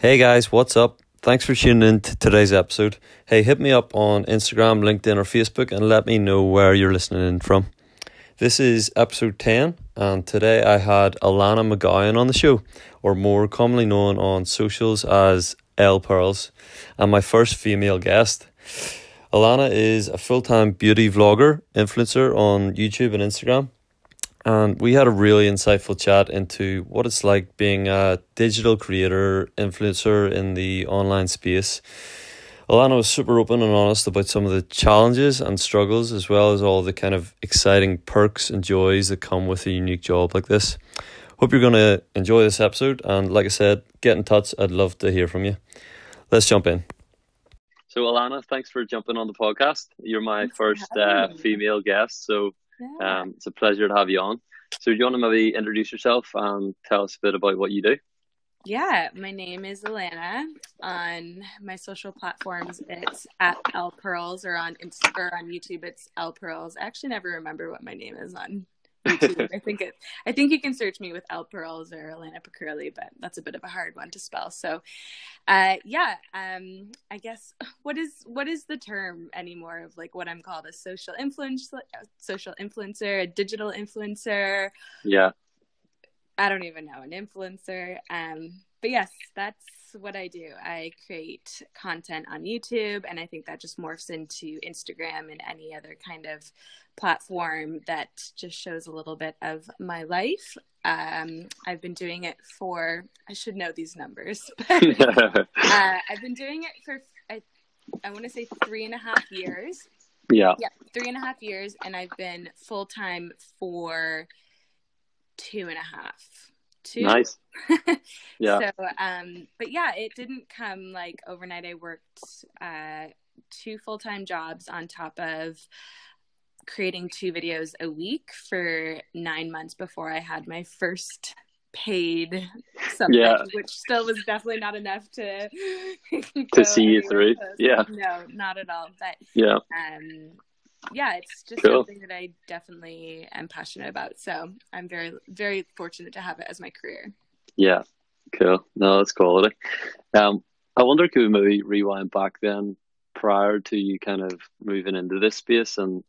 Hey guys, what's up? Thanks for tuning in to today's episode. Hey, hit me up on Instagram, LinkedIn, or Facebook and let me know where you're listening in from. This is episode 10, and today I had Elanna McGowan on the show, or more commonly known on socials as Elle Pearls, and my first female guest. Elanna is a full time beauty vlogger, influencer on YouTube and Instagram and we had a really insightful chat into what it's like being a digital creator influencer in the online space. Elanna was super open and honest about some of the challenges and struggles, as well as all the kind of exciting perks and joys that come with a unique job like this. Hope you're going to enjoy this episode, and like I said, get in touch. I'd love to hear from you. Let's jump in. So, Elanna, thanks for jumping on the podcast. You're my first uh, female guest, so yeah. Um, it's a pleasure to have you on. So, do you want to maybe introduce yourself and tell us a bit about what you do? Yeah, my name is Elanna. On my social platforms, it's at Elle Pearls, or on Insta- or on YouTube, it's Elle Pearls. I actually never remember what my name is on YouTube. I think it. I think you can search me with Elle Pearls or Elanna Pecherle, but that's a bit of a hard one to spell. So, uh, yeah. Um, I guess what is what is the term anymore of like what I'm called a social influence, social influencer, a digital influencer. Yeah. I don't even know an influencer. Um, but yes, that's what I do. I create content on YouTube, and I think that just morphs into Instagram and any other kind of platform that just shows a little bit of my life. Um, I've been doing it for, I should know these numbers, but uh, I've been doing it for, I, I want to say three and a half years. Yeah. Yeah, three and a half years, and I've been full time for two and a half. Two. Nice. yeah. So, um, but yeah, it didn't come like overnight. I worked uh, two full time jobs on top of creating two videos a week for nine months before I had my first paid something, yeah. which still was definitely not enough to to see you through. Yeah, no, not at all. But yeah, um, yeah, it's just cool. something that I definitely am passionate about. So I'm very, very fortunate to have it as my career. Yeah, cool. No, that's quality. Um, I wonder could we maybe rewind back then prior to you kind of moving into this space and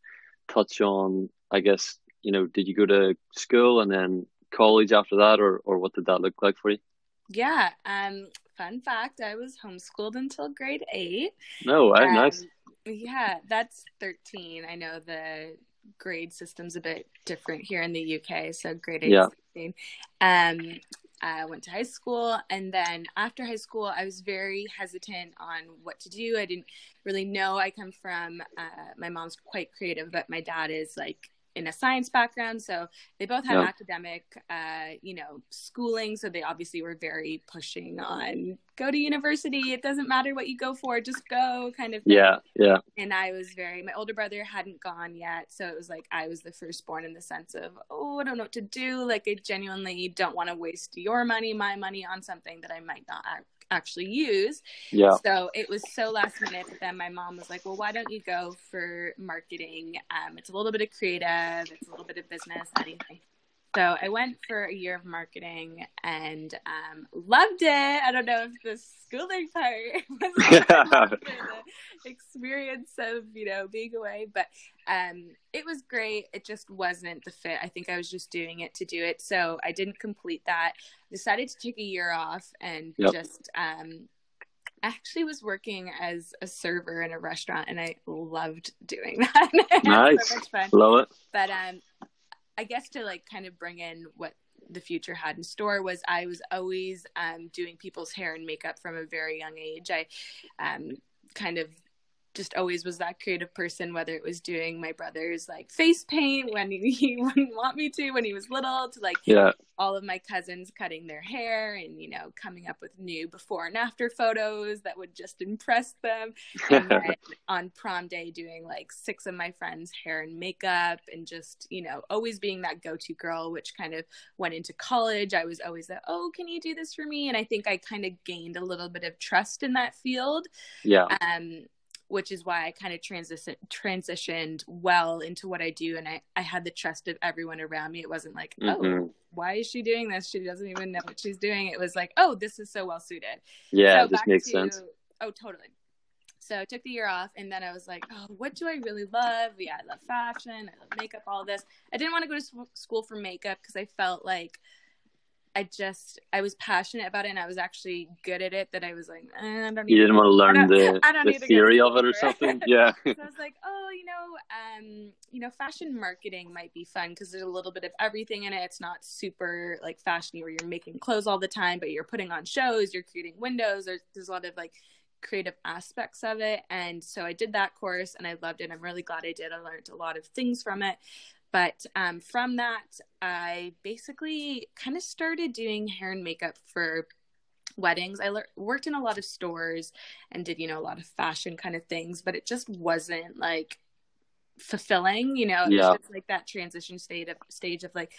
touch on, I guess, you know, did you go to school and then college after that, or or what did that look like for you? Yeah. Um. Fun fact: I was homeschooled until grade eight. No way. Um, nice. Yeah, that's thirteen. I know the grade system's a bit different here in the UK. So grade yeah. 16. Um, I went to high school, and then after high school, I was very hesitant on what to do. I didn't really know. I come from uh, my mom's quite creative, but my dad is like in a science background so they both had academic uh, you know schooling so they obviously were very pushing on go to university it doesn't matter what you go for just go kind of thing. yeah yeah and i was very my older brother hadn't gone yet so it was like i was the firstborn in the sense of oh i don't know what to do like i genuinely don't want to waste your money my money on something that i might not actually use. Yeah. So it was so last minute. But then my mom was like, "Well, why don't you go for marketing? Um, it's a little bit of creative, it's a little bit of business, anything." So I went for a year of marketing and um, loved it. I don't know if the schooling part was the experience of you know being away, but um, it was great. It just wasn't the fit. I think I was just doing it to do it, so I didn't complete that. Decided to take a year off and yep. just um, actually was working as a server in a restaurant and I loved doing that. nice. so Love it. But um I guess to like kind of bring in what the future had in store was I was always um, doing people's hair and makeup from a very young age. I um, kind of just always was that creative person, whether it was doing my brother's like face paint when he, he wouldn't want me to when he was little, to like yeah. all of my cousins cutting their hair and, you know, coming up with new before and after photos that would just impress them. And then on prom day, doing like six of my friends' hair and makeup and just, you know, always being that go to girl, which kind of went into college. I was always like, oh, can you do this for me? And I think I kind of gained a little bit of trust in that field. Yeah. Um, which is why I kind of transition transitioned well into what I do, and I I had the trust of everyone around me. It wasn't like, Mm-hmm. oh, why is she doing this? She doesn't even know what she's doing. It was like, oh, this is so well suited. Yeah, So this makes to- sense. Oh, totally. So I took the year off, and then I was like, oh, what do I really love? Yeah, I love fashion. I love makeup. All this. I didn't want to go to school for makeup because I felt like I just I was passionate about it, and I was actually good at it. That I was like, eh, I don't. You didn't want to learn the, the need to go to theory of it or something. Yeah. so I was like, oh, you know, um, you know, fashion marketing might be fun because there's a little bit of everything in it. It's not super like fashiony where you're making clothes all the time, but you're putting on shows, you're creating windows. There's there's a lot of like creative aspects of it, and so I did that course and I loved it. I'm really glad I did. I learned a lot of things from it. But um, from that, I basically kind of started doing hair and makeup for weddings. I lear- worked in a lot of stores and did, you know, a lot of fashion kind of things, but it just wasn't like fulfilling, you know, it Yeah. was like that transition state of stage of like,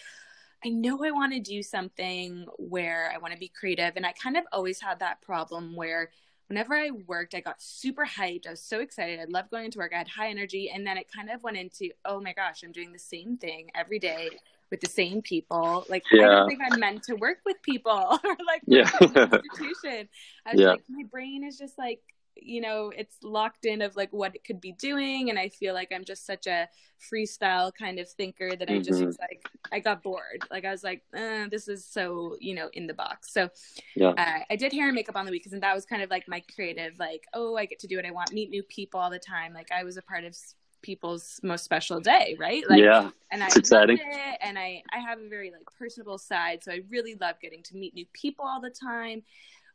I know I want to do something where I want to be creative. And I kind of always had that problem where whenever I worked, I got super hyped. I was so excited. I loved going into work. I had high energy. And then it kind of went into, oh my gosh, I'm doing the same thing every day with the same people. Like, I don't think I'm meant to work with people or like Yeah. work in an institution. I was Yeah. like, my brain is just like, you know, it's locked in of like what it could be doing. And I feel like I'm just such a freestyle kind of thinker that I just Mhm. was like, I got bored. Like, I was like, uh, this is so, you know, in the box. So Yeah. uh, I did hair and makeup on the weekends, and that was kind of like my creative, like, oh, I get to do what I want, meet new people all the time. Like, I was a part of people's most special day, right? Like, yeah. and I It's exciting. it, and I I have a very like personable side, so I really love getting to meet new people all the time,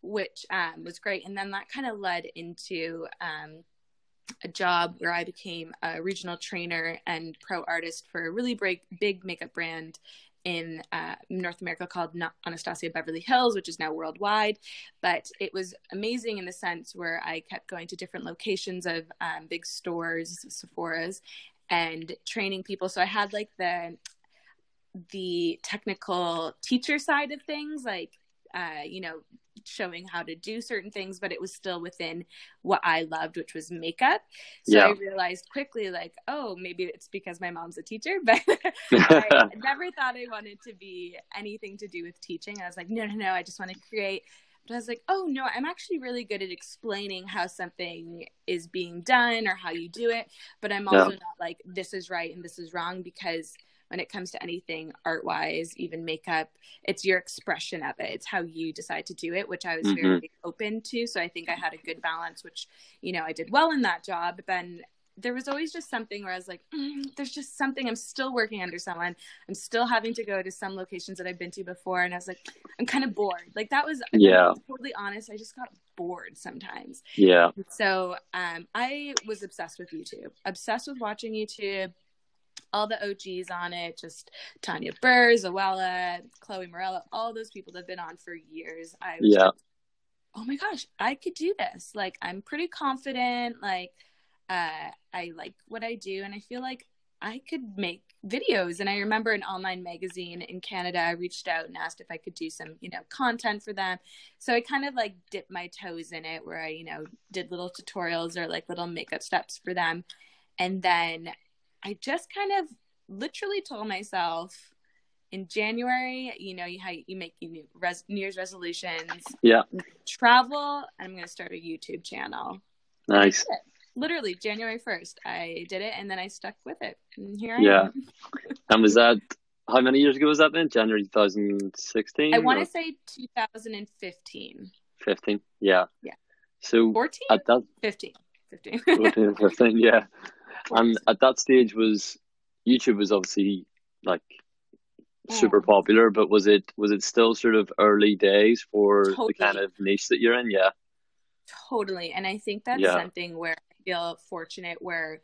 which um, was great. And then that kind of led into um, a job where I became a regional trainer and pro artist for a really big big makeup brand in uh, North America called Anastasia Beverly Hills, which is now worldwide. But it was amazing in the sense where I kept going to different locations of um, big stores, Sephora's, and training people. So I had like the the technical teacher side of things, like uh, you know, showing how to do certain things, but it was still within what I loved, which was makeup. So Yeah. I realized quickly, like, oh, maybe it's because my mom's a teacher, but I never thought I wanted to be anything to do with teaching. I was like, no, no, no, I just want to create. But I was like, oh no, I'm actually really good at explaining how something is being done or how you do it. But I'm also Yeah. not like this is right and this is wrong because when it comes to anything art wise, even makeup, it's your expression of it. It's how you decide to do it, which I was Mhm. very open to. So I think I had a good balance, which, you know, I did well in that job. But then there was always just something where I was like, mm, there's just something. I'm still working under someone. I'm still having to go to some locations that I've been to before. And I was like, I'm kind of bored. Like that was, Yeah. totally honest. I just got bored sometimes. yeah. So um, I was obsessed with YouTube, obsessed with watching YouTube. All the OGs on it, just Tanya Burr, Zoella, Chloe Morello, all those people that have been on for years. I was Yeah. oh my gosh, I could do this. Like I'm pretty confident. Like uh, I like what I do, and I feel like I could make videos. And I remember an online magazine in Canada. I reached out and asked if I could do some, you know, content for them. So I kind of like dipped my toes in it, where I, you know, did little tutorials or like little makeup steps for them, and then I just kind of literally told myself in January, you know, you how you make your new, res- New Year's resolutions, Yeah. travel, and I'm going to start a YouTube channel. Nice. Literally January 1st, I did it, and then I stuck with it. And here I Yeah. am. And was that how many years ago was that then? January 2016? I want to say 2015, 15. Yeah. Yeah. So 14, at that 15, 15. 14, 15, yeah. And at that stage was YouTube was obviously like super popular, but was it was it still sort of early days for Totally. the kind of niche that you're in? Yeah. Totally. And I think that's Yeah. something where I feel fortunate where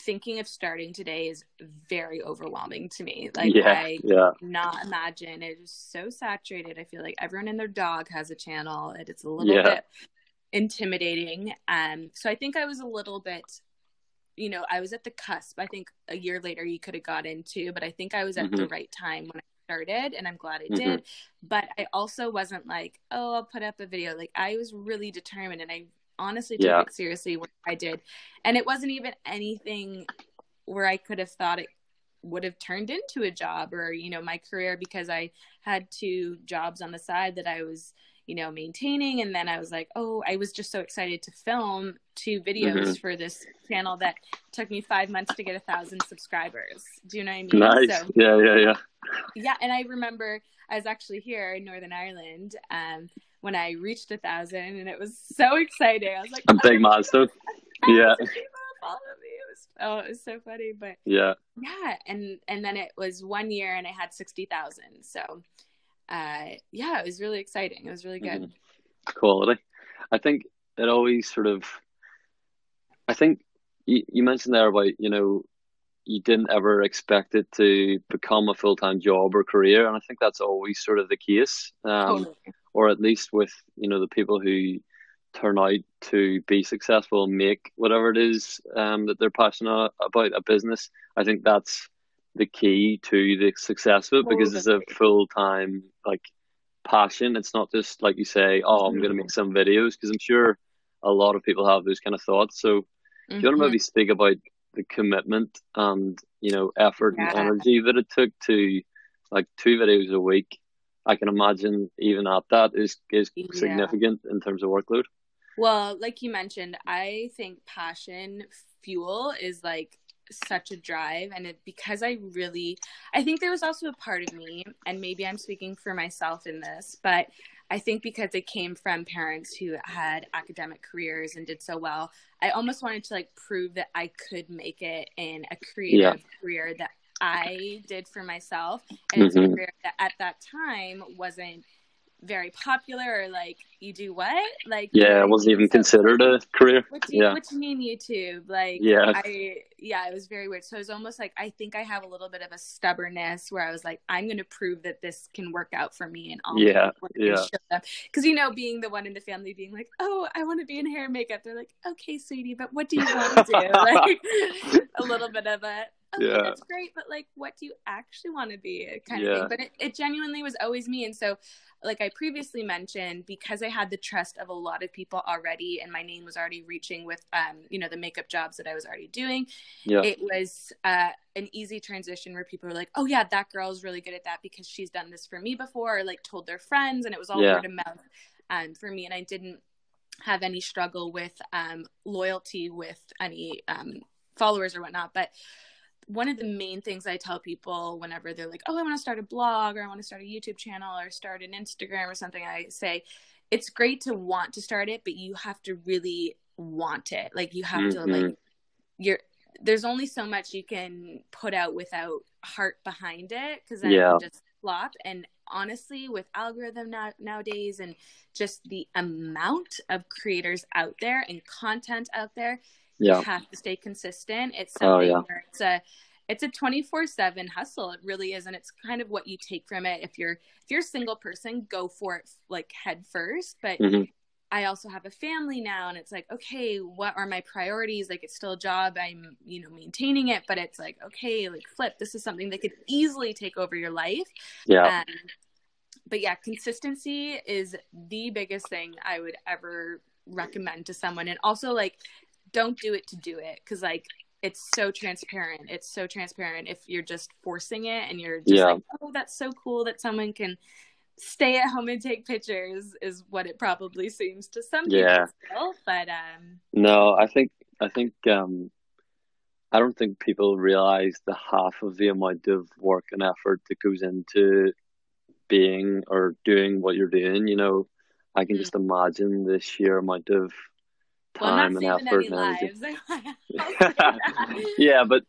thinking of starting today is very overwhelming to me. Like yeah. I yeah. not imagine it is so saturated. I feel like everyone and their dog has a channel. and It's a little Yeah. bit intimidating. Um so I think I was a little bit you know, I was at the cusp. I think a year later you could have got into, but I think I was at the Mhm. right time when I started and I'm glad I Mhm. did. But I also wasn't like, oh, I'll put up a video. Like I was really determined and I honestly took Yeah. it seriously when I did. And it wasn't even anything where I could have thought it would have turned into a job or, you know, my career because I had two jobs on the side that I was, you know, maintaining. And then I was like, oh, I was just so excited to film two videos Mhm. for this channel that took me five months to get a thousand subscribers. Do you know what I mean? Nice. So, Yeah, yeah, yeah. yeah, and I remember I was actually here in Northern Ireland um, when I reached a thousand, and it was so exciting. I was like, "I'm A "Oh, big monster. Yeah. follow me." It was, oh, it was so funny, but Yeah. yeah, and and then it was one year, and I had sixty thousand. So, uh, yeah, it was really exciting. It was really good. Mhm. Quality. I think it always sort of. I think you, you mentioned there about you know you didn't ever expect it to become a full time job or career, and I think that's always sort of the case. Um, Totally. or at least with you know the people who turn out to be successful and make whatever it is um, that they're passionate about a business. I think that's the key to the success of it because it's a full time like passion. It's not just like you say, oh, I'm going to make some videos because I'm sure a lot of people have those kind of thoughts. So do you want to Mhm. maybe speak about the commitment and you know effort and energy that it took to like two videos a week? I can imagine even at that is is Yeah. significant in terms of workload. Well, like you mentioned, I think passion fuel is like such a drive and it because I really I think there was also a part of me and maybe I'm speaking for myself in this, but I think because it came from parents who had academic careers and did so well, I almost wanted to like prove that I could make it in a creative career that I did for myself and it's a career that at that time wasn't very popular or like you do what like Yeah, it wasn't even considered a career. what do you, Yeah. what do you mean YouTube? Like, Yeah. I yeah, it was very weird. So it was almost like I think I have a little bit of a stubbornness where I was like, I'm going to prove that this can work out for me, and I'll Yeah, yeah. Because you know, being the one in the family being like, oh, I want to be in hair and makeup. They're like, okay, sweetie, but what do you want to do? like a little bit of a. Okay, Yeah. that's great, but like, what do you actually want to be? Kind of thing. But it, it genuinely was always me, and so like I previously mentioned, because I had the trust of a lot of people already, and my name was already reaching with, um, you know, the makeup jobs that I was already doing. Yeah. It was uh, an easy transition where people were like, "Oh yeah, that girl's really good at that because she's done this for me before," or like told their friends, and it was all Yeah. word of mouth um, for me. And I didn't have any struggle with um, loyalty with any um, followers or whatnot, but one of the main things I tell people whenever they're like, "Oh, I want to start a blog or I want to start a YouTube channel or start an Instagram or something," I say, "It's great to want to start it, but you have to really want it. Like you have to Mhm. like you're there's only so much you can put out without heart behind it because then Yeah. it just flop. And honestly, with algorithm now, nowadays and just the amount of creators out there and content out there, Yeah. you have to stay consistent. It's Oh, something yeah. where it's a it's a 24/7 hustle. It really is and it's kind of what you take from it. If you're if you're a single person, go for it like head first, but Mhm. I also have a family now and it's like, okay, what are my priorities? Like it's still a job. I'm, you know, maintaining it, but it's like, okay, like flip, this is something that could easily take over your life. Yeah. Um, but yeah, consistency is the biggest thing I would ever recommend to someone. And also like don't do it to do it because like it's so transparent. It's so transparent if you're just forcing it and you're just Yeah. like, oh, that's so cool that someone can stay at home and take pictures is what it probably seems to some people Yeah. still. But um No, I think I think um I don't think people realize the half of the amount of work and effort that goes into being or doing what you're doing, you know. I can Mm. just imagine the sheer amount of time I'm and effort and energy. lives. I'll say that. yeah, but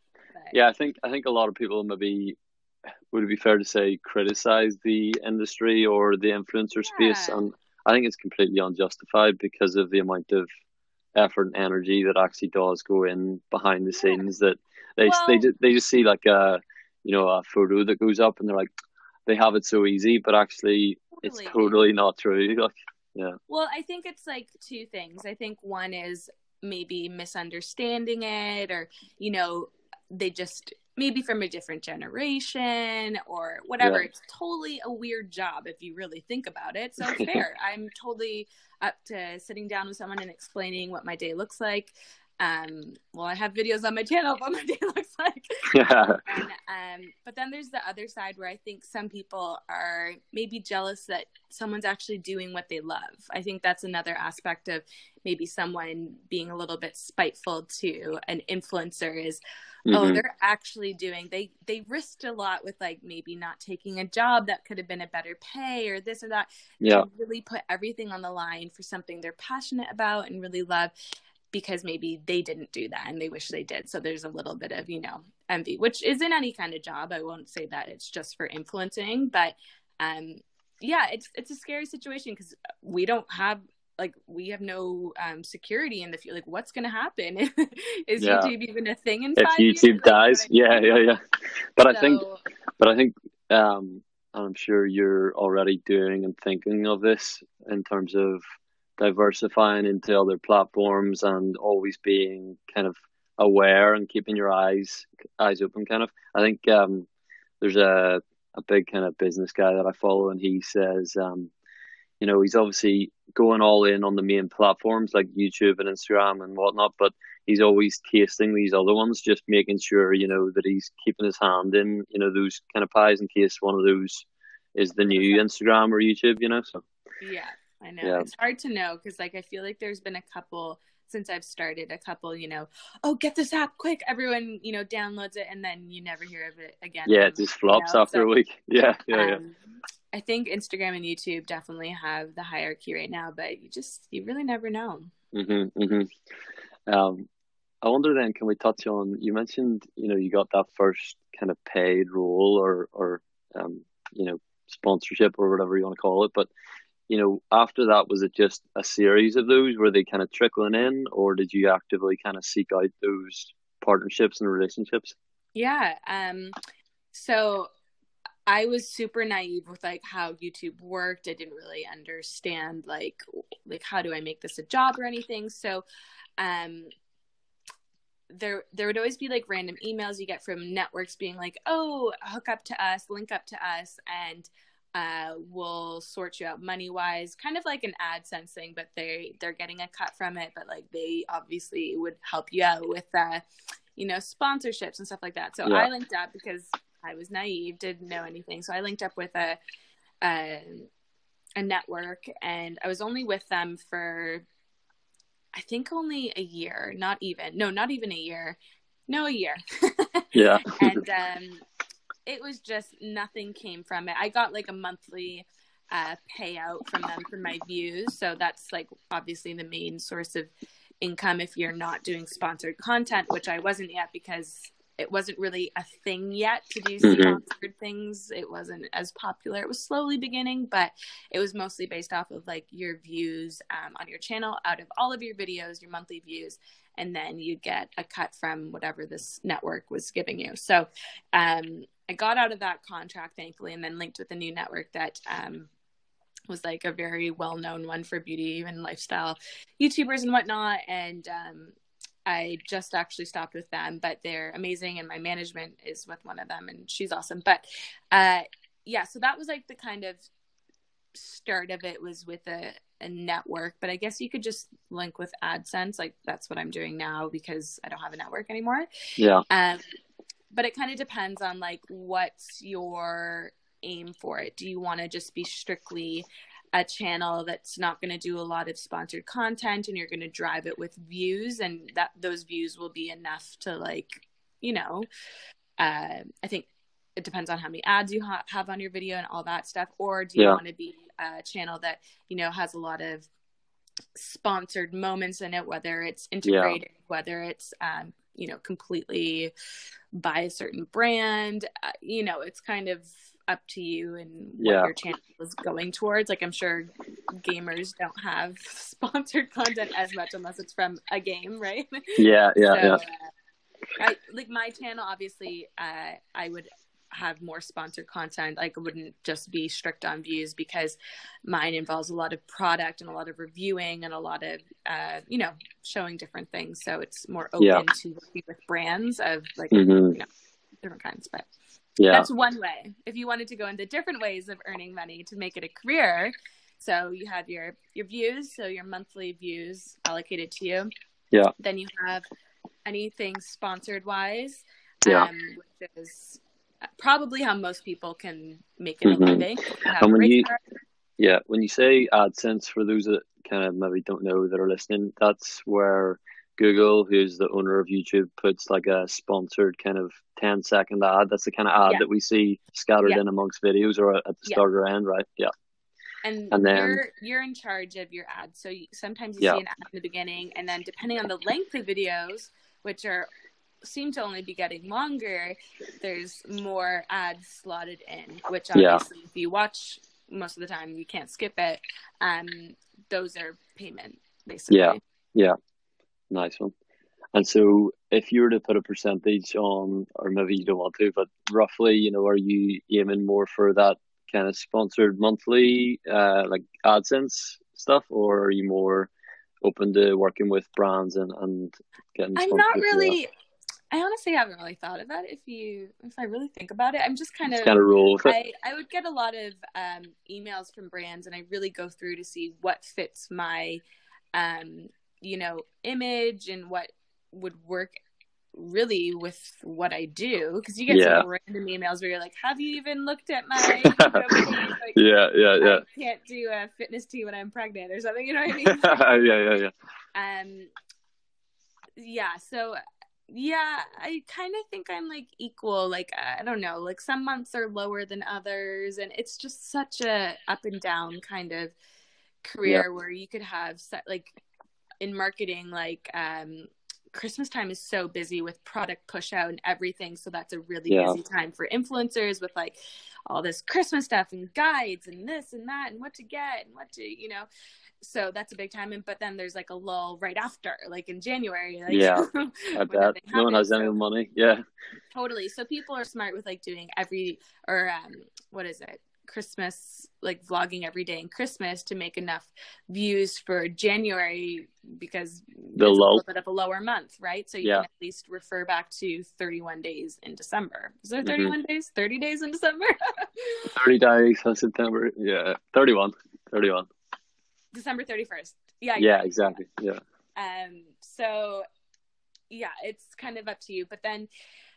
yeah, I think I think a lot of people maybe would it be fair to say criticize the industry or the influencer space, and I think it's completely unjustified because of the amount of effort and energy that actually does go in behind the Yeah. scenes. That they Well- they they just see like a you know a photo that goes up and they're like they have it so easy, but actually it's Totally. totally not true. Like yeah, Well, I think it's like two things. I think one is maybe misunderstanding it or, you know, they just maybe from a different generation or whatever. Yeah. It's totally a weird job if you really think about it. So it's fair. I'm totally up to sitting down with someone and explaining what my day looks like. Um, well, I have videos on my channel of what my day looks like. Yeah. And, um, but then there's the other side where I think some people are maybe jealous that someone's actually doing what they love. I think that's another aspect of maybe someone being a little bit spiteful to an influencer is, oh, Mhm. they're actually doing they they risked a lot with like maybe not taking a job that could have been a better pay or this or that. Yeah. They really put everything on the line for something they're passionate about and really love because maybe they didn't do that and they wish they did. So there's a little bit of, you know, envy, which is in any kind of job. I won't say that it's just for influencing, but um yeah, it's it's a scary situation because we don't have like we have no um security in the field. Like what's gonna happen? is Yeah. YouTube even a thing in If five? YouTube know dies, yeah, yeah, yeah. But I think, but I think, um, I'm sure you're already doing and thinking of this in terms of diversifying into other platforms and always being kind of aware and keeping your eyes eyes open. Kind of, I think um, there's a a big kind of business guy that I follow, and he says, um, you know, he's obviously going all in on the main platforms like YouTube and Instagram and whatnot, but he's always tasting these other ones, just making sure, you know, that he's keeping his hand in, you know, those kind of pies in case one of those is the new Instagram or YouTube, you know. So Yeah, I know. Yeah. It's hard to know because, like, I feel like there's been a couple since I've started, a couple, you know, oh, get this app quick. Everyone, you know, downloads it and then you never hear of it again. yeah, it just flops know, after so, a week. Yeah, yeah, yeah. um, I think Instagram and YouTube definitely have the hierarchy right now, but you just, you really never know. Mm-hmm, mm-hmm. Um, I wonder then, can we touch on? You mentioned, you know, you got that first kind of paid role or, or, um, you know, sponsorship or whatever you want to call it. But, you know, after that, was it just a series of those? Were they kind of trickling in, or did you actively kind of seek out those partnerships and relationships? Yeah. Um, so I was super naive with like how YouTube worked. I didn't really understand like like how do I make this a job or anything. So um there there would always be like random emails you get from networks being like, "Oh, hook up to us, link up to us and uh we'll sort you out money wise kind of like an AdSense thing but they they're getting a cut from it but like they obviously would help you out with uh you know sponsorships and stuff like that so Yeah. I linked up because I was naive didn't know anything so I linked up with a a, a network and I was only with them for I think only a year not even no not even a year no a year Yeah. and um, it was just nothing came from it. I got like a monthly uh, payout from them for my views, so that's like obviously the main source of income if you're not doing sponsored content, which I wasn't yet because it wasn't really a thing yet to do Mhm. sponsored things. It wasn't as popular. It was slowly beginning, but it was mostly based off of like your views um, on your channel out of all of your videos, your monthly views, and then you get a cut from whatever this network was giving you. So um, I got out of that contract, thankfully, and then linked with a new network that um, was like a very well known one for beauty and lifestyle YouTubers and whatnot. And um, I just actually stopped with them, but they're amazing, and my management is with one of them, and she's awesome. But uh, yeah, so that was like the kind of start of it was with a, a network, but I guess you could just link with AdSense. Like that's what I'm doing now because I don't have a network anymore. Yeah. Um, but it kind of depends on like what's your aim for it. Do you want to just be strictly a channel that's not going to do a lot of sponsored content and you're going to drive it with views and that those views will be enough to like, you know, uh, I think it depends on how many ads you ha- have on your video and all that stuff or do you Yeah. want to be a channel that, you know, has a lot of sponsored moments in it whether it's integrated whether it's um, you know completely by a certain brand uh, you know it's kind of up to you and what Yeah. your channel is going towards like i'm sure gamers don't have sponsored content as much unless it's from a game right Yeah. Yeah. so, yeah. uh, I, like my channel obviously uh, i would have more sponsored content like it wouldn't just be strict on views because mine involves a lot of product and a lot of reviewing and a lot of uh, you know showing different things so it's more open Yeah. to working with brands of like hmm different kinds, but yeah, that's one way. If you wanted to go into different ways of earning money to make it a career, so you have your your views, so your monthly views allocated to you. Yeah. Then you have anything sponsored wise, Yeah. um, which is probably how most people can make it Mhm. a living. And when you-. Yeah, when you say AdSense, for those that kind of maybe don't know that are listening, that's where Google, who's the owner of YouTube, puts like a sponsored kind of 10 second ad. That's the kind of ad Yeah. that we see scattered Yeah. in amongst videos or at the Yeah. start or end, right? Yeah. and, And then- you're you're in charge of your ads. So you, sometimes you see an ad in the beginning, and then depending on the length of videos, which are seem to only be getting longer, there's more ads slotted in. Which Yeah. obviously, if you watch most of the time, you can't skip it. Um, those are payment basically. Yeah. Yeah. Nice one. And so if you were to put a percentage on, or maybe you don't want to, but roughly, you know, are you aiming more for that kind of sponsored monthly, uh, like AdSense stuff, or are you more open to working with brands and, and getting I'm not really. I honestly haven't really thought of that. If you, if I really think about it, I'm just kind Just of kind of it. I, I would get a lot of um, emails from brands and I really go through to see what fits my um, you know image and what would work really with what I do because you get Yeah. some random emails where you're like have you even looked at my like yeah, yeah, yeah. I can't do a fitness tea when I'm pregnant or something you know what I mean yeah, yeah, yeah. um yeah so yeah i kind of think i'm like equal like i don't know like some months are lower than others and it's just such a up and down kind of career where you could have set like in marketing like um christmas time is so busy with product push out and everything so that's a really Yeah. busy time for influencers with like all this christmas stuff and guides and this and that and what to get and what to you know so that's a big time and but then there's like a lull right after like in january like, Yeah, I bet. No one has any money. Yeah. totally so people are smart with like doing every or um what is it christmas like vlogging every day in christmas to make enough views for january because The it's a little bit of a lower month right so you Yeah. can at least refer back to 31 days in december is there Mhm. 31 days 30 days in december 30 days of September. Yeah. 31. 31. December 31st yeah Yeah, exactly. Yeah. Um, so yeah, it's kind of up to you. But then,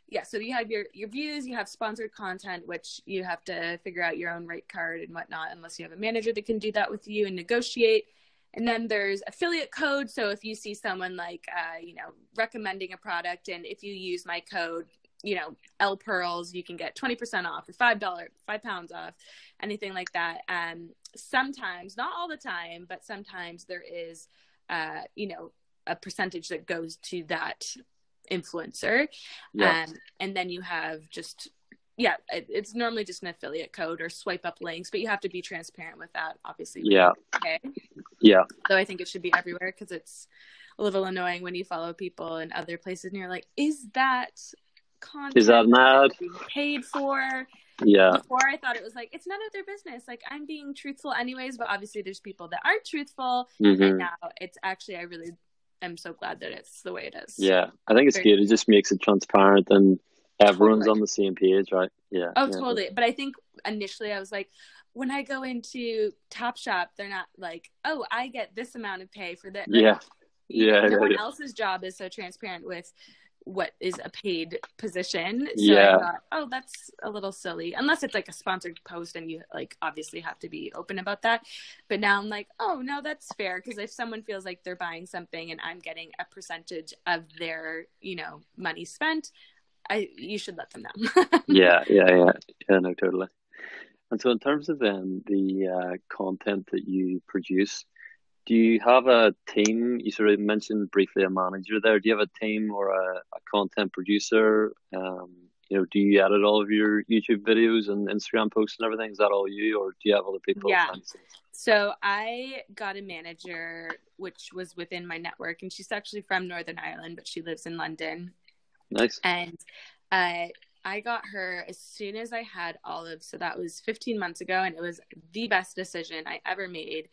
yeah, so you have your your views, you have sponsored content, which you have to figure out your own rate card and whatnot, unless you have a manager that can do that with you and negotiate. And then there's affiliate code. So if you see someone like, uh, you know, recommending a product, and if you use my code, you know, Elle Pearls, you can get 20% off or $5, five pounds off, anything like that. Um, sometimes, not all the time, but sometimes there is, uh, you know, a percentage that goes to that influencer. Yeah. Um, and then you have just, yeah, it, it's normally just an affiliate code or swipe up links, but you have to be transparent with that, obviously. Yeah. Okay. Yeah. Though I think it should be everywhere because it's a little annoying when you follow people in other places and you're like, is that content Is that an ad? being paid for? Yeah. Before I thought it was like, it's none of their business. Like I'm being truthful anyways, but obviously there's people that aren't truthful. And hmm now it's actually, I really am so glad that it's the way it is. Yeah. I think it's Very- good. It just makes it transparent and everyone's Totally. on the same page, right? Yeah. Oh, yeah. totally. But I think initially I was like, when I go into Topshop, they're not like, oh, I get this amount of pay for that. Yeah. Yeah. no yeah, one yeah. else's job is so transparent with what is a paid position. So Yeah. I thought, oh, that's a little silly. Unless it's like a sponsored post and you like obviously have to be open about that. But now I'm like, oh no, that's fair. Because if someone feels like they're buying something and I'm getting a percentage of their, you know, money spent, I you should let them know. yeah, yeah, yeah, yeah, no, totally. And so, in terms of then the uh, content that you produce, do you have a team? You sort of mentioned briefly a manager there. Do you have a team or a, a content producer? Um, you know, do you edit all of your YouTube videos and Instagram posts and everything? Is that all you, or do you have other people? Yeah. behind the scenes? So I got a manager, which was within my network, and she's actually from Northern Ireland, but she lives in London. Nice. And uh, I got her as soon as I had Olive. So that was 15 months ago, and it was the best decision I ever made.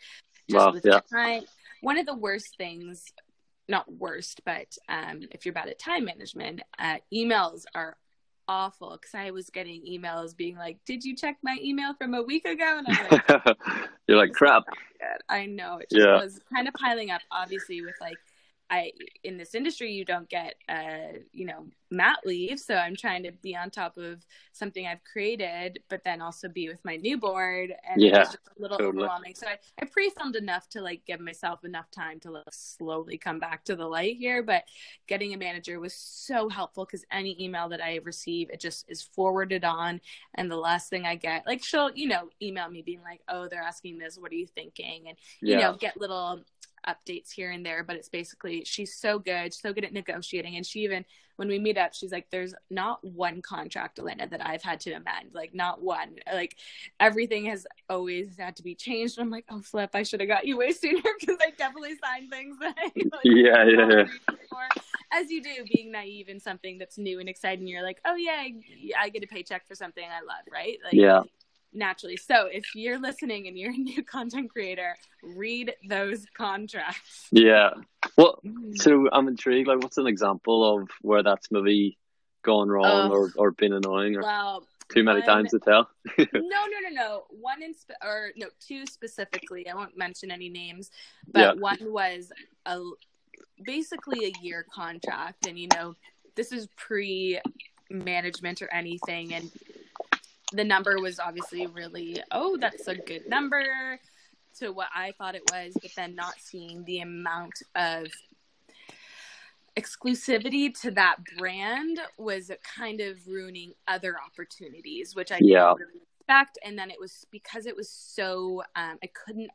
Just Wow, with yeah. time. One of the worst things, not worst, but um, if you're bad at time management, uh, emails are awful because I was getting emails being like, "Did you check my email from a week ago?" And I'm like, "You're like crap." I know it just yeah. was kind of piling up, obviously, with like I in this industry you don't get uh you know mat leave so I'm trying to be on top of something I've created but then also be with my new board, and yeah, it's just a little totally. overwhelming so I, I pre-filmed enough to like give myself enough time to like slowly come back to the light here but getting a manager was so helpful because any email that I receive it just is forwarded on and the last thing I get like she'll you know email me being like oh they're asking this what are you thinking and you yeah. know get little updates here and there, but it's basically she's so good, so good at negotiating. And she even, when we meet up, she's like, there's not one contract, Elanna, that I've had to amend. Like, not one. Like, everything has always had to be changed. And I'm like, oh, flip, I should have got you way sooner because I definitely signed things that I, like, yeah, yeah. As you do, being naive in something that's new and exciting, you're like, oh, yeah, I, I get a paycheck for something I love, right? Like, yeah naturally. So if you're listening and you're a new content creator, read those contracts. Yeah. Well, mm. so I'm intrigued. Like, what's an example of where that's maybe gone wrong or, or been annoying or well, too many times to tell? no, no, no, no. One in spe- or no, two specifically. I won't mention any names, but yeah. one was a basically a year contract, and you know, this is pre management or anything, and the number was obviously really, oh, that's a good number to what I thought it was, but then not seeing the amount of exclusivity to that brand was kind of ruining other opportunities, which I yeah. didn't really expect. And then it was because it was so, um, I couldn't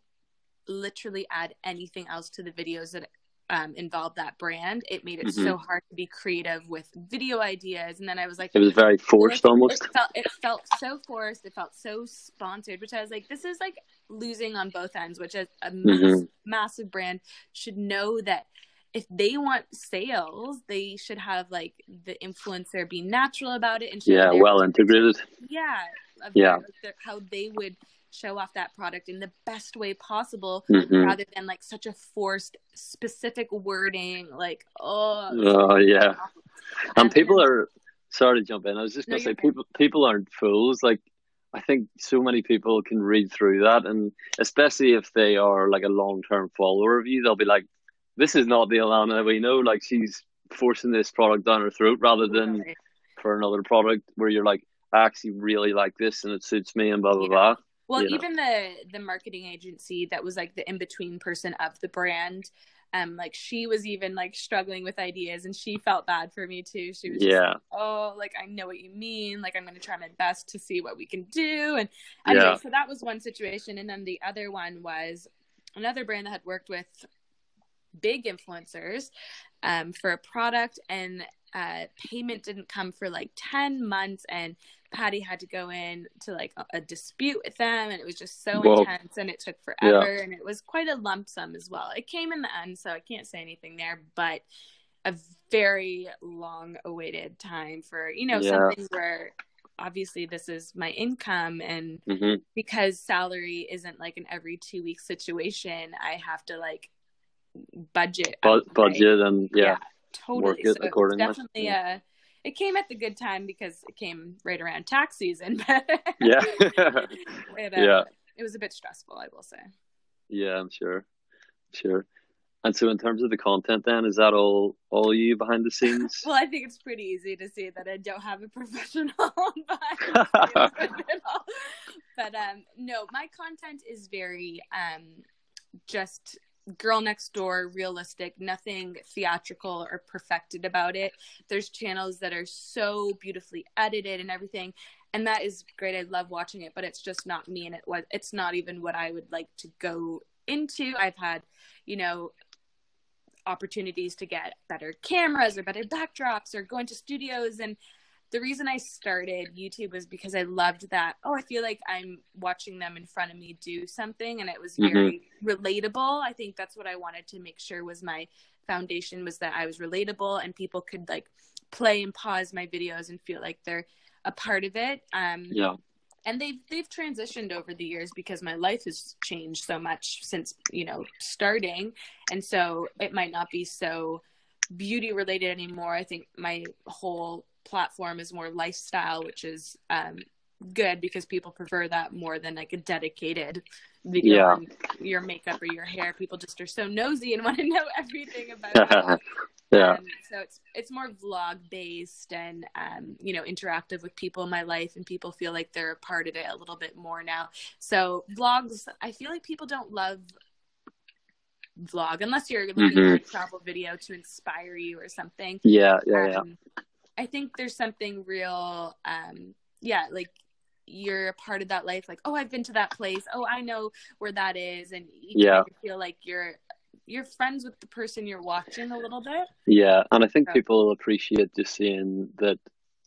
literally add anything else to the videos that um, involved that brand, it made it mm-hmm. so hard to be creative with video ideas. And then I was like, it was very forced almost. It felt, it felt so forced. It felt so sponsored, which I was like, this is like losing on both ends, which is a mm-hmm. mass, massive brand should know that if they want sales, they should have like the influencer be natural about it and yeah, well integrated. Yeah, yeah, how they would show off that product in the best way possible mm-hmm. rather than like such a forced specific wording like oh oh yeah and, people are sorry to jump in i was just gonna say people people aren't fools like i think so many people can read through that and especially if they are like a long-term follower of you they'll be like this is not the Elanna we know like she's forcing this product down her throat rather than right. for another product where you're like I actually really like this and it suits me and blah blah yeah. blah. Well, you even the the marketing agency that was like the in between person of the brand, um, like she was even like struggling with ideas, and she felt bad for me too. She was yeah, like, oh, like I know what you mean. Like I'm going to try my best to see what we can do. And anyway, yeah. so that was one situation, and then the other one was another brand that had worked with big influencers um, for a product and uh, payment didn't come for like 10 months and Patty had to go in to like a, a dispute with them and it was just so well, intense and it took forever yeah. and it was quite a lump sum as well. It came in the end, so I can't say anything there, but a very long awaited time for, you know, yeah. something where obviously this is my income and mm-hmm. because salary isn't like an every two week situation, I have to like budget. Bu- budget and yeah. yeah totally. Work it so accordingly. definitely a it came at the good time because it came right around tax season. But yeah, it, uh, yeah, it was a bit stressful, I will say. Yeah, I'm sure, sure. And so, in terms of the content, then is that all all you behind the scenes? well, I think it's pretty easy to see that I don't have a professional behind the scenes but um, no, my content is very um, just girl next door realistic nothing theatrical or perfected about it. There's channels that are so beautifully edited and everything and that is great. I love watching it but it's just not me and it was it's not even what i would like to go into. I've had you know opportunities to get better cameras or better backdrops or go into studios and the reason I started YouTube was because I loved that. Oh, I feel like I'm watching them in front of me do something, and it was mm-hmm. very mm-hmm. relatable. I think that's what I wanted to make sure was my foundation was that I was relatable and people could like play and pause my videos and feel like they're a part of it. Um, yeah. And they've they've transitioned over the years because my life has changed so much since you know starting, and so it might not be so beauty related anymore. I think my whole platform is more lifestyle, which is um, good because people prefer that more than like a dedicated video Yeah. on your makeup or your hair. People just are so nosy and want to know everything about yeah. Um, so it's it's more vlog based and um, you know interactive with people in my life, and people feel like they're a part of it a little bit more now. So vlogs, I feel like people don't love vlog unless you're looking for Mhm. a travel video to inspire you or something. Yeah, yeah, yeah. I think there's something real, um, yeah, like you're a part of that life. Like, oh, I've been to that place. Oh, I know where that is, and you Yeah. kind of feel like you're you're friends with the person you're watching a little bit. Yeah, and I think Yeah. people appreciate just seeing that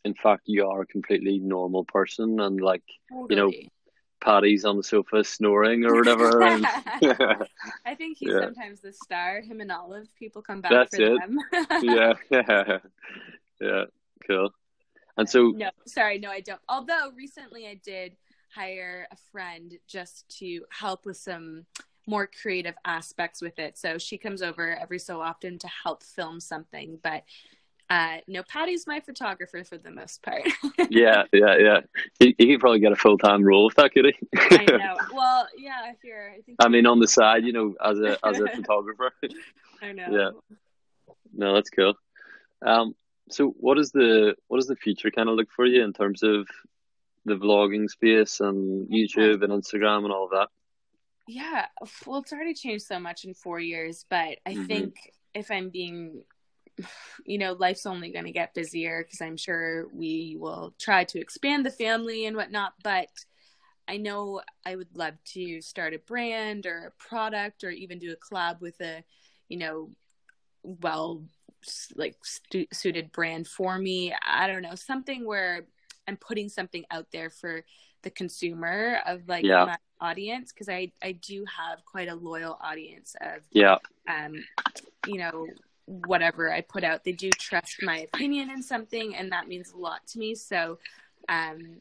in fact you are a completely normal person and like You know, Totally. Paddy's on the sofa snoring or whatever. and- I think he's Yeah. sometimes the star. Him and Olive, people come back That's for it. them. yeah, yeah, yeah, cool. And so, No, sorry, no, I don't. Although recently I did hire a friend just to help with some more creative aspects with it. So she comes over every so often to help film something. But uh, no, Patty's my photographer for the most part. yeah, yeah, yeah. He, he could probably get a full time role with that, could he? I know. Well, yeah, here I think. I mean, on the side, you know, as a as a photographer. I know. yeah. No, that's cool. Um, so what is the what does the future kind of look for you in terms of the vlogging space and YouTube and Instagram and all of that? Yeah, well, it's already changed so much in four years, but I Mhm. think if I'm being, you know, life's only going to get busier because I'm sure we will try to expand the family and whatnot. But I know I would love to start a brand or a product or even do a collab with a, you know, well, like stu- suited brand for me. I don't know, something where I'm putting something out there for the consumer of like Yeah. my audience because I I do have quite a loyal audience of Yeah, um you know whatever I put out. They do trust my opinion in something and that means a lot to me. So um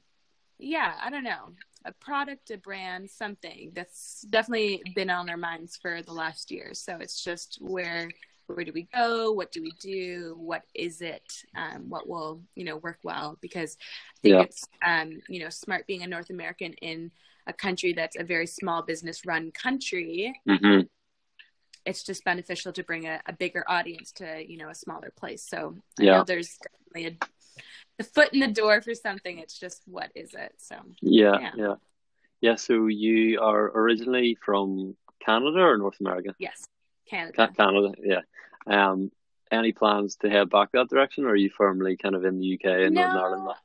yeah I don't know. A product a brand something that's definitely been on our minds for the last year. So it's just where where do we go what do we do what is it um, what will you know work well because i think Yeah. it's um, you know smart being a north american in a country that's a very small business run country hmm it's just beneficial to bring a, a bigger audience to you know a smaller place so i Yeah. know there's definitely a, the foot in the door for something it's just what is it so yeah, Yeah. yeah, yeah. So you are originally from Canada or North America? yes canada Canada, yeah. Um, any plans to head back that direction, or are you firmly kind of in the UK and Northern Ireland? now?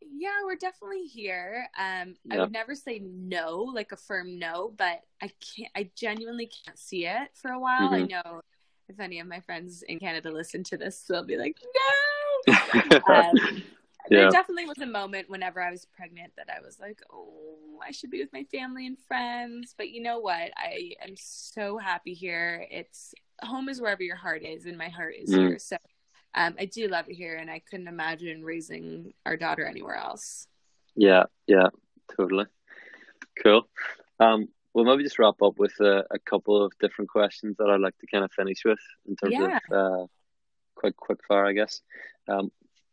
Yeah, we're definitely here. Um, I would never say no, like a firm no, but I can't. I genuinely can't see it for a while. I Mhm. know if any of my friends in Canada listen to this, they'll be like, no. Um, Yeah. There definitely was a moment whenever I was pregnant that I was like, oh, I should be with my family and friends. But you know what? I am so happy here. It's home is wherever your heart is, and my heart is Mm. here. So um, I do love it here, and I couldn't imagine raising our daughter anywhere else. Yeah, yeah, totally. Cool. Um, we'll maybe just wrap up with a, a couple of different questions that I'd like to kind of finish with in terms Yeah. of uh, quick quick fire, I guess. Um,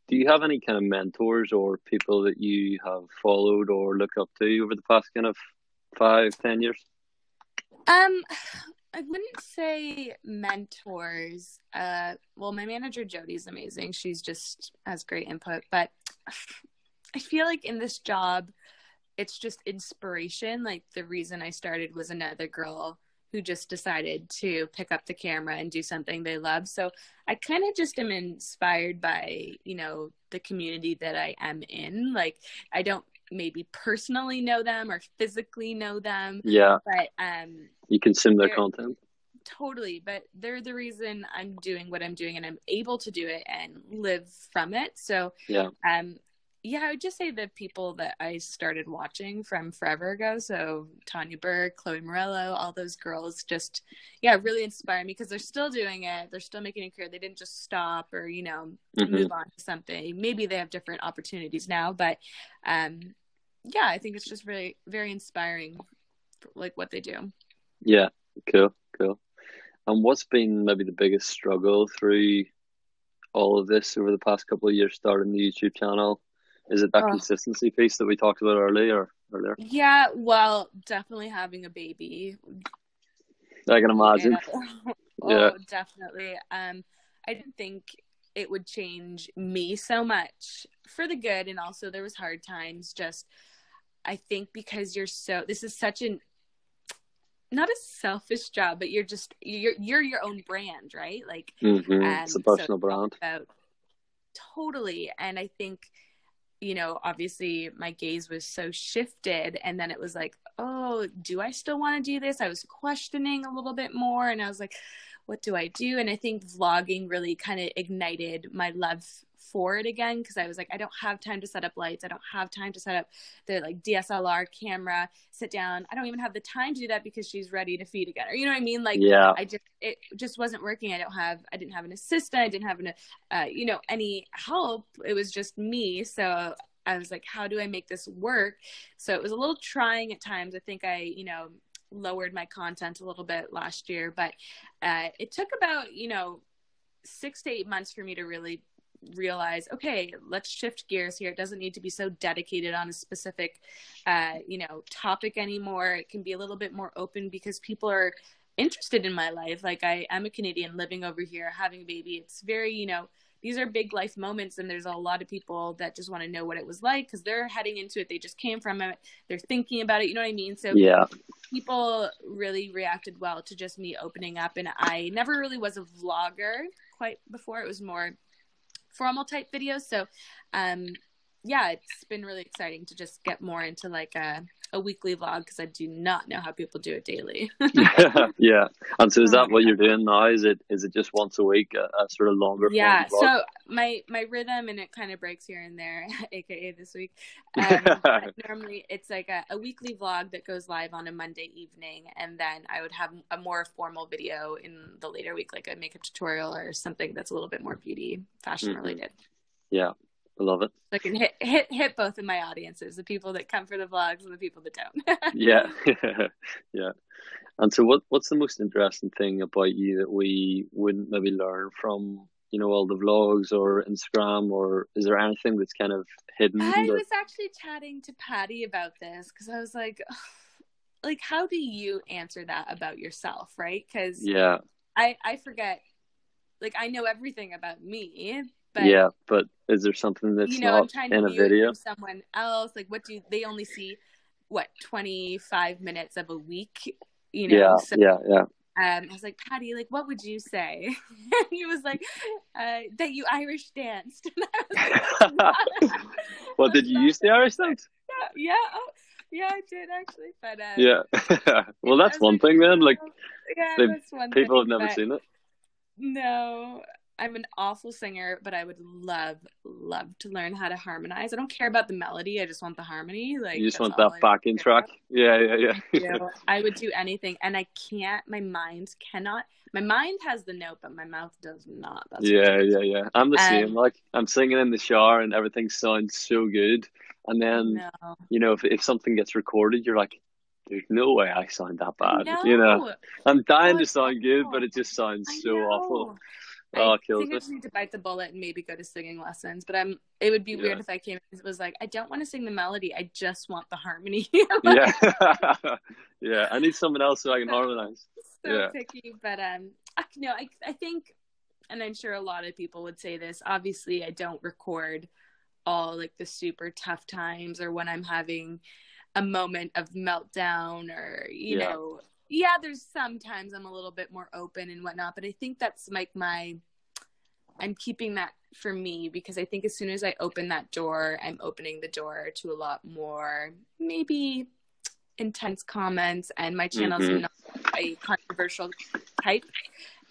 do you have any kind of mentors or people that you have followed or look up to over the past kind of five, ten years? Um, I wouldn't say mentors. Uh, well, my manager Jody's amazing. She's just has great input, but I feel like in this job, it's just inspiration. Like the reason I started was another girl who just decided to pick up the camera and do something they love. So I kind of just am inspired by, you know, the community that I am in. Like I don't maybe personally know them or physically know them, Yeah, but um you consume their content. totally but they're the reason i'm doing what i'm doing and i'm able to do it and live from it so Yeah, um yeah i would just say the people that i started watching from forever ago so Tanya Burr chloe morello all those girls just yeah really inspire me because they're still doing it. They're still making it clear they didn't just stop or you know hmm move on to something. Maybe they have different opportunities now but um yeah i think it's just really very inspiring like what they do. Yeah, cool, cool. And what's been maybe the biggest struggle through all of this over the past couple of years, starting the YouTube channel? Is it that oh. consistency piece that we talked about earlier? Earlier. Yeah, well, definitely having a baby. I can imagine. oh, yeah, definitely. Um, I didn't think it would change me so much for the good, and also there was hard times. Just, I think because you're so. This is such an not a selfish job, but you're just you're you're your own brand, right? Like mm-hmm. um, it's a personal so brand. About, totally, and I think you know, obviously my gaze was so shifted, and then it was like, oh, do I still want to do this? I was questioning a little bit more, and I was like, what do I do? And I think vlogging really kind of ignited my love for it again because I was like, I don't have time to set up lights. I don't have time to set up the like DSLR camera, sit down. I don't even have the time to do that because she's ready to feed again. Or you know what I mean? Like, yeah, I just it just wasn't working. I don't have I didn't have an assistant. I didn't have an uh, you know any help. It was just me. So I was like, how do I make this work? So it was a little trying at times. I think I you know lowered my content a little bit last year, but uh, it took about you know six to eight months for me to really realize okay let's shift gears here. It doesn't need to be so dedicated on a specific uh, you know topic anymore. It can be a little bit more open because people are interested in my life. Like i am a canadian living over here having a baby. It's very you know these are big life moments and there's a lot of people that just want to know what it was like because they're heading into it. They just came from it. They're thinking about it. You know what i mean? So yeah. people really reacted well to just me opening up and i never really was a vlogger quite before. It was more formal type videos. So, um, yeah, it's been really exciting to just get more into like a, a weekly vlog because I do not know how people do it daily. yeah, and so is that what you're doing now? Is it is it just once a week, a, a sort of longer? Yeah. So my my rhythm and it kind of breaks here and there, aka this week. Um, normally it's like a, a weekly vlog that goes live on a Monday evening, and then I would have a more formal video in the later week, like a makeup tutorial or something that's a little bit more beauty fashion mm-hmm. related. Yeah, I love it. I can hit hit hit both of my audiences, the people that come for the vlogs and the people that don't. yeah. yeah. And so what what's the most interesting thing about you that we wouldn't maybe learn from, you know, all the vlogs or Instagram or is there anything that's kind of hidden? I that... was actually chatting to Patty about this because I was like like how do you answer that about yourself, right? Cuz Yeah. I I forget like I know everything about me, but yeah, but is there something that's you know, not in a video? Someone else, like what do they only see? What twenty five minutes of a week? You know, yeah, so, yeah, yeah. Um, I was like, Patty, like, what would you say? and he was like, uh, that you Irish danced. Like, well, did you use the Irish dance? Yeah, yeah, oh, yeah, I did actually. But um, yeah, well, that's one like, thing then. Like, yeah, that's one people thing, have never seen it. No, I'm an awful singer, but I would love, love to learn how to harmonize. I don't care about the melody. I just want the harmony. Like you just want that backing track. Yeah, yeah, yeah. I would do anything, and I can't. My mind cannot. My mind has the note, but my mouth does not. That's yeah, yeah, yeah. I'm the um, same. Like I'm singing in the shower, and everything sounds so good, and then no. you know, if if something gets recorded, you're like, there's no way I sound that bad. You know, I'm dying oh, to sound good, but it just sounds so awful. Oh, I think I just need to bite the bullet and maybe go to singing lessons. But I'm. It would be yeah. weird if I came and was like, I don't want to sing the melody. I just want the harmony. yeah, yeah. I need someone else so I can harmonize. So yeah. picky, but um, I, no, I I think, and I'm sure a lot of people would say this. Obviously, I don't record all like the super tough times or when I'm having a moment of meltdown or you yeah. know yeah, there's sometimes I'm a little bit more open and whatnot, but I think that's like my, I'm keeping that for me because I think as soon as I open that door, I'm opening the door to a lot more maybe intense comments, and my channel's mm-hmm. not a controversial type,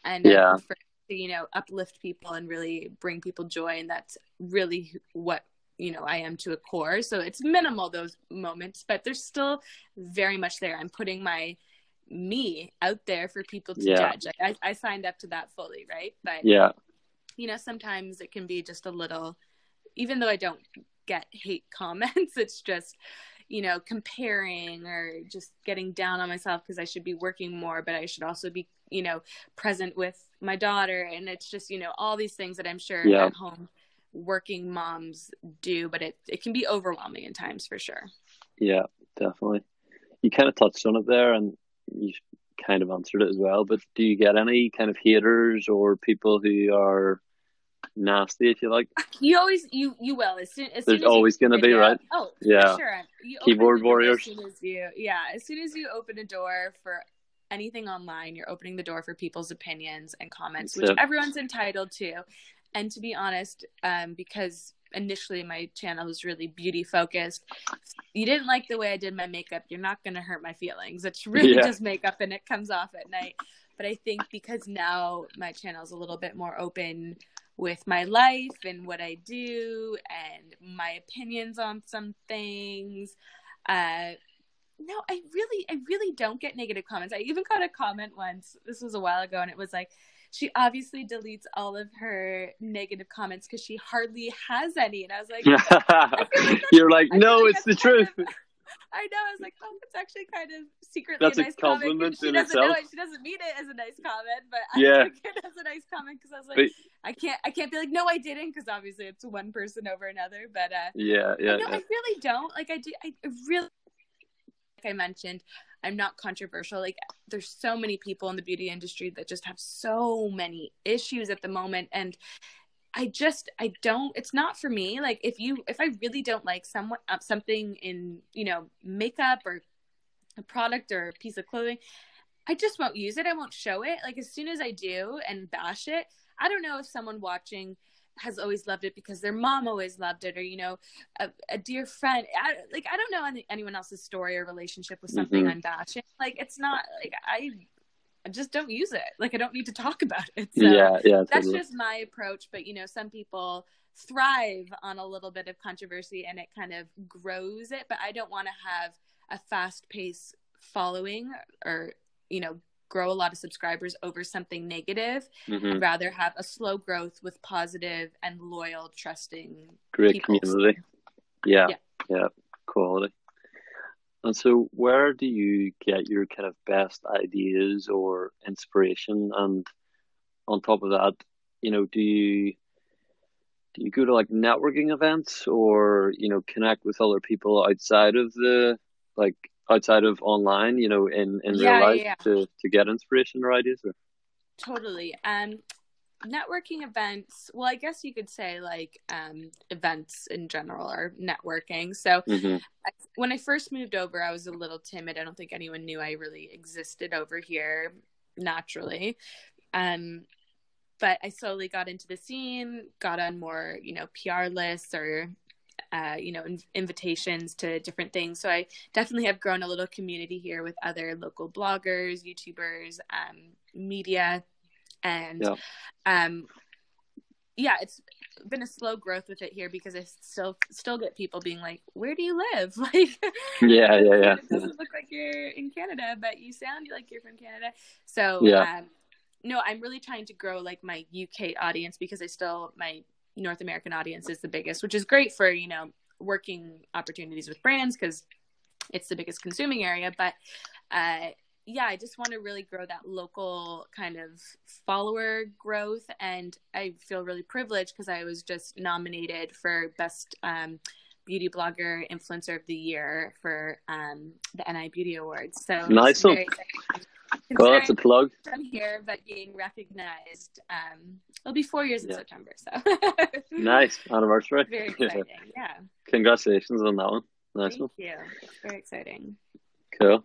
and yeah. for you know uplift people and really bring people joy, and that's really what you know I am to a core. So it's minimal those moments, but they're still very much there. I'm putting my me out there for people to yeah. judge. Like, I, I signed up to that fully, right? But yeah, you know, sometimes it can be just a little, even though I don't get hate comments, it's just, you know, comparing or just getting down on myself because I should be working more, but I should also be you know, present with my daughter. And it's just, you know, all these things that I'm sure Yeah. at home working moms do, but it, it can be overwhelming in times for sure. Yeah, definitely. You kind of touched on it there, and you kind of answered it as well. But do you get any kind of haters or people who are nasty, if you like? You always you you will as soon as soon There's as always gonna be, right? Oh, Yeah. sure. You Keyboard warriors. As soon as you yeah, as soon as you open a door for anything online, you're opening the door for people's opinions and comments, which everyone's entitled to. And to be honest, um, because initially my channel was really beauty focused, you didn't like the way I did my makeup, you're not gonna hurt my feelings. It's really Yeah. just makeup and it comes off at night. But I think because now my channel is a little bit more open with my life and what I do and my opinions on some things. Uh, no, I really, I really don't get negative comments. I even got a comment once. This was a while ago, and it was like, she obviously deletes all of her negative comments because she hardly has any. And I was like, You're like, I no, it's the truth. of- I know. I was like, oh, it's actually kind of secretly That's a a nice comment. compliment She in doesn't know itself. it. She doesn't mean it as a nice comment, but Yeah. I took it as a nice comment because I was like, But- I can't, I can't be like, no, I didn't, because obviously it's one person over another. But uh, Yeah, yeah, no, yeah. I really don't. Like, I do. I really, like I mentioned, I'm not controversial. Like, there's so many people in the beauty industry that just have so many issues at the moment, and I just, I don't. It's not for me. Like, if you, if I really don't like someone, uh, something in, you know, makeup or a product or a piece of clothing. I just won't use it. I won't show it. Like as soon as I do and bash it, I don't know if someone watching has always loved it because their mom always loved it, or you know, a, a dear friend. I, like I don't know any, anyone else's story or relationship with something Mhm. I'm bashing. Like it's not like I, I just don't use it. Like I don't need to talk about it. So yeah, yeah, that's totally. just my approach. But you know, some people thrive on a little bit of controversy and it kind of grows it. But I don't want to have a fast pace following or you know grow a lot of subscribers over something negative Mhm. i'd rather have a slow growth with positive and loyal trusting Great people. community. Yeah, Yeah. yeah, quality. And so, where do you get your kind of best ideas or inspiration? And on top of that, you know, do you do you go to like networking events or you know connect with other people outside of the like outside of online? You know, in in Yeah, real life yeah. to to get inspiration or ideas? Or? totally um networking events well i guess you could say like um events in general are networking so hmm I, when I first moved over, I was a little timid. I don't think anyone knew I really existed over here naturally. Um, but I slowly got into the scene, got on more, you know, PR lists or, uh, you know, in- invitations to different things. So I definitely have grown a little community here with other local bloggers, YouTubers, um, media, and Yeah. um, yeah, it's been a slow growth with it here because I still still get people being like, "Where do you live?" Like, Yeah, yeah, yeah. It doesn't look like you're in Canada, but you sound like you're from Canada. So, Yeah. um, no, I'm really trying to grow like my UK audience because I still my North American audience is the biggest, which is great for you know working opportunities with brands because it's the biggest consuming area. But uh, yeah, I just want to really grow that local kind of follower growth. And I feel really privileged because I was just nominated for Best um, Beauty Blogger Influencer of the Year for um, the NI Beauty Awards. So Nice very. Well, that's a plug. I'm here, but being recognized. Um, it'll be four years in Yeah. September, so Nice anniversary. Very exciting. Yeah, Congratulations on that one. Nice one. thank you. It's very exciting. Cool.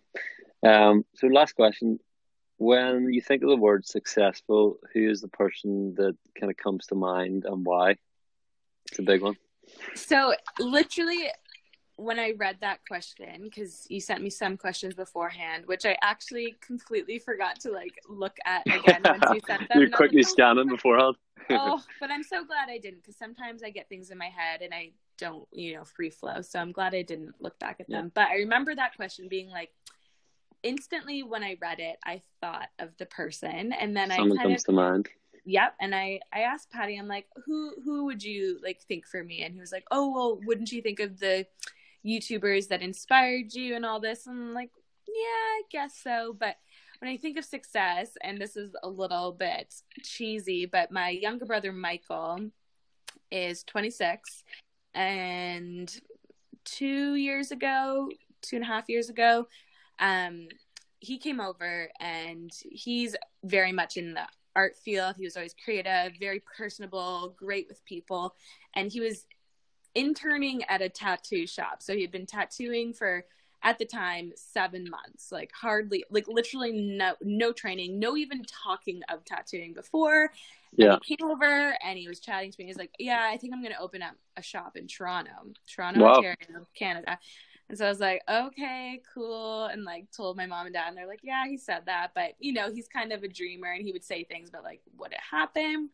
Um, so last question. When you think of the word successful, who is the person that kind of comes to mind and why? It's a big one. So literally when I read that question, because you sent me some questions beforehand, which I actually completely forgot to like look at again once you sent them. You're and I was quickly like, oh, scanning beforehand. oh, but I'm so glad I didn't because sometimes I get things in my head and I don't, you know, free flow. So I'm glad I didn't look back at them. But I remember that question being like, instantly when I read it, I thought of the person, and then Someone I kind comes of to mind. Yep. And I, I asked Patty, I'm like, who, who would you like think for me? And he was like, oh, well, wouldn't you think of the YouTubers that inspired you and all this? And I'm like, yeah, I guess so. But when I think of success, and this is a little bit cheesy, but my younger brother Michael is 26, and two years ago, two and a half years ago, um, he came over and he's very much in the art field. He was always creative, very personable, great with people. And he was interning at a tattoo shop. So he had been tattooing for at the time seven months like hardly like literally no no training no even talking of tattooing before yeah and he came over and he was chatting to me he's like yeah i think i'm going to open up a shop in toronto toronto Wow. ontario canada and so I was like, okay, cool. And like told my mom and dad, and they're like, yeah, he said that. But, you know, he's kind of a dreamer and he would say things, but like, would it happen?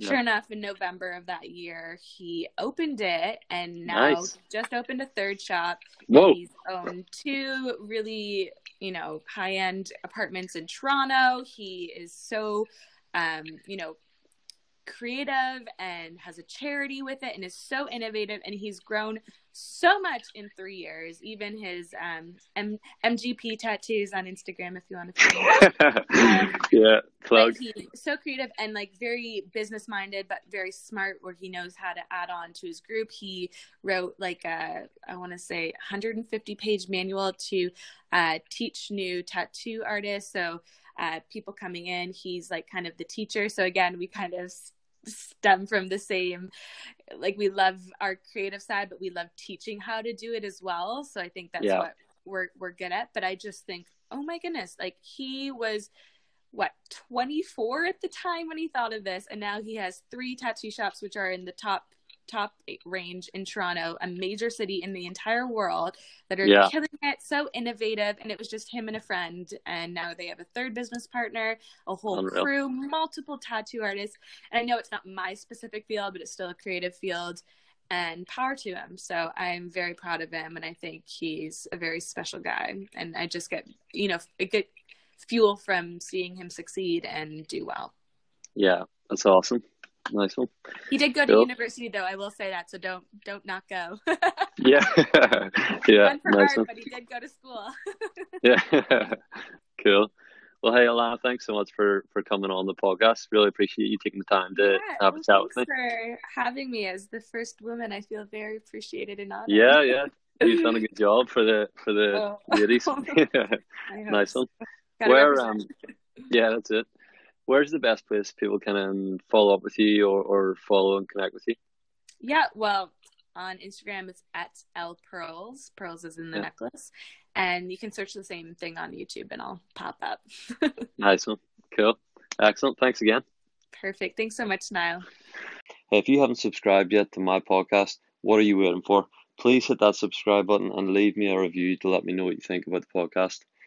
Sure enough, in November of that year, he opened it and now Nice. just opened a third shop. Whoa. He's owned two really, you know, high end apartments in Toronto. He is so, um, you know, creative and has a charity with it and is so innovative and he's grown so much in three years even his um M- mgp tattoos on instagram if you want to follow yeah, plug. so creative and like very business minded but very smart where he knows how to add on to his group. He wrote like a i want to say 150 page manual to uh, teach new tattoo artists. So uh, people coming in he's like kind of the teacher. So again we kind of stem from the same like we love our creative side but we love teaching how to do it as well so i think that's Yeah. what we're we're good at but i just think oh my goodness like he was what 24 at the time when he thought of this and now he has three tattoo shops which are in the top top range in Toronto a major city in the entire world that are Yeah. killing it so innovative and it was just him and a friend and now they have a third business partner a whole Unreal. crew multiple tattoo artists and I know it's not my specific field but it's still a creative field and power to him so I'm very proud of him and I think he's a very special guy and I just get you know a good fuel from seeing him succeed and do well. Yeah, that's awesome. Nice one. He did go to Cool. university though, I will say that, so don't don't not go. Yeah, yeah, nice art, one. but he did go to school. Yeah, cool. Well, hey, Elanna, thanks so much for for coming on the podcast. Really appreciate you taking the time to Yeah, have a chat with me. thanks for having me as the first woman. I feel very appreciated and honored. Yeah, yeah, you've done a good job for the for the Oh. ladies. Nice one. Where um, yeah, that's it. Where's the best place people can um, follow up with you or, or follow and connect with you? Yeah, well, on Instagram it's at Elle Pearls. Pearls is in the Yeah. necklace. And you can search the same thing on YouTube and I'll pop up. Nice one. Cool. Excellent. Thanks again. Perfect. Thanks so much, Niall. Hey, if you haven't subscribed yet to my podcast, what are you waiting for? Please hit that subscribe button and leave me a review to let me know what you think about the podcast.